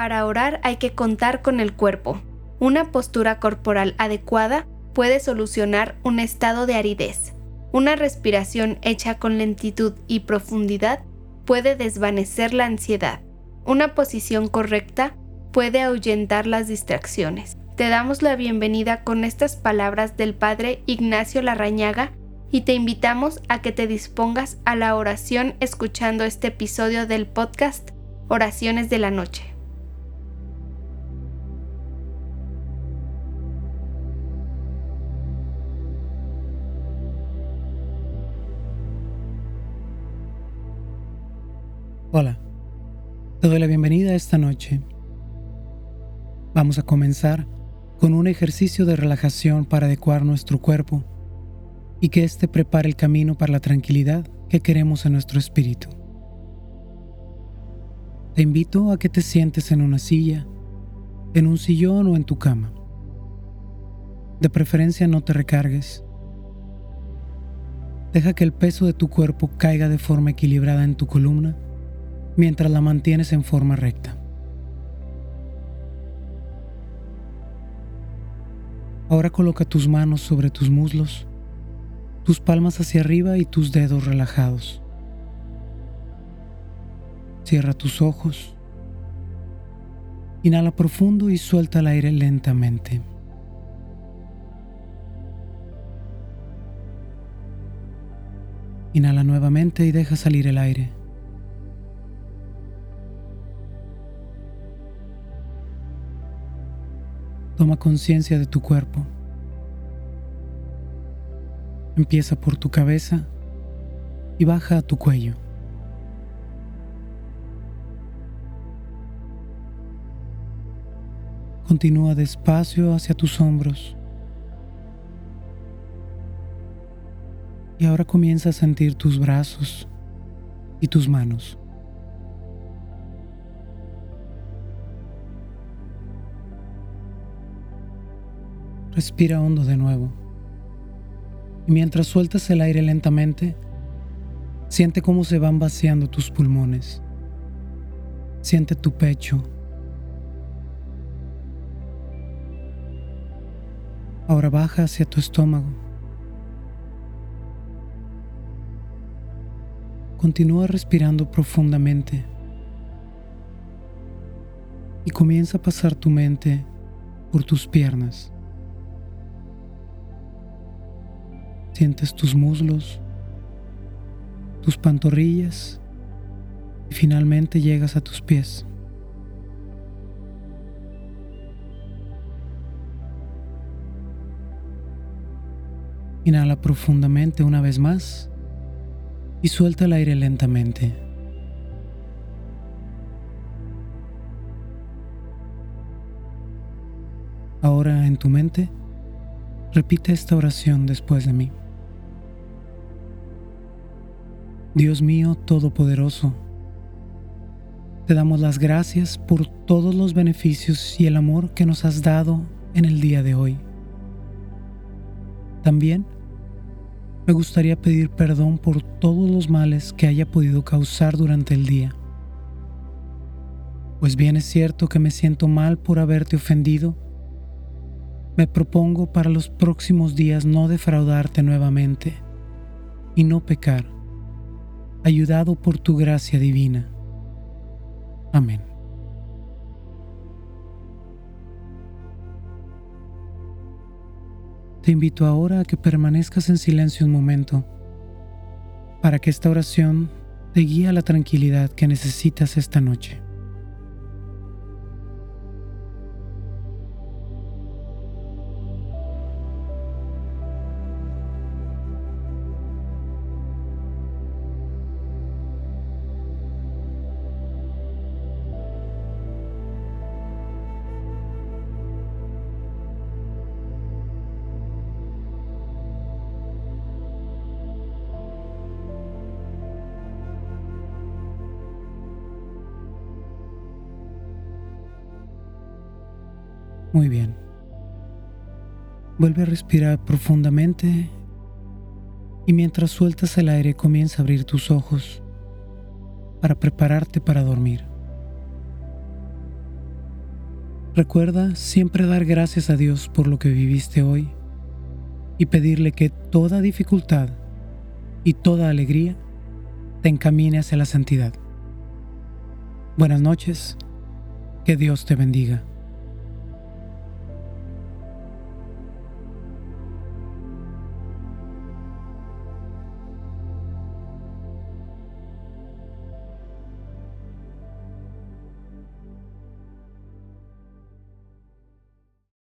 Para orar hay que contar con el cuerpo. Una postura corporal adecuada puede solucionar un estado de aridez. Una respiración hecha con lentitud y profundidad puede desvanecer la ansiedad. Una posición correcta puede ahuyentar las distracciones. Te damos la bienvenida con estas palabras del Padre Ignacio Larrañaga y te invitamos a que te dispongas a la oración escuchando este episodio del podcast Oraciones de la Noche. Hola, te doy la bienvenida esta noche. Vamos a comenzar con un ejercicio de relajación para adecuar nuestro cuerpo y que éste prepare el camino para la tranquilidad que queremos en nuestro espíritu. Te invito a que te sientes en una silla, en un sillón o en tu cama. De preferencia no te recargues. Deja que el peso de tu cuerpo caiga de forma equilibrada en tu columna mientras la mantienes en forma recta. Ahora coloca tus manos sobre tus muslos, tus palmas hacia arriba y tus dedos relajados. Cierra tus ojos. Inhala profundo y suelta el aire lentamente. Inhala nuevamente y deja salir el aire. Toma conciencia de tu cuerpo. Empieza por tu cabeza y baja a tu cuello. Continúa despacio hacia tus hombros. Y ahora comienza a sentir tus brazos y tus manos. Respira hondo de nuevo. Y mientras sueltas el aire lentamente, siente cómo se van vaciando tus pulmones. Siente tu pecho. Ahora baja hacia tu estómago. Continúa respirando profundamente y comienza a pasar tu mente por tus piernas. Sientes tus muslos, tus pantorrillas y finalmente llegas a tus pies. Inhala profundamente una vez más y suelta el aire lentamente. Ahora en tu mente, repite esta oración después de mí. Dios mío Todopoderoso, te damos las gracias por todos los beneficios y el amor que nos has dado en el día de hoy. También me gustaría pedir perdón por todos los males que haya podido causar durante el día. Pues bien es cierto que me siento mal por haberte ofendido. Me propongo para los próximos días no defraudarte nuevamente y no pecar ayudado por tu gracia divina. Amén. Te invito ahora a que permanezcas en silencio un momento para que esta oración te guíe a la tranquilidad que necesitas esta noche. Muy bien. Vuelve a respirar profundamente y mientras sueltas el aire comienza a abrir tus ojos para prepararte para dormir. Recuerda siempre dar gracias a Dios por lo que viviste hoy y pedirle que toda dificultad y toda alegría te encamine hacia la santidad. Buenas noches, que Dios te bendiga.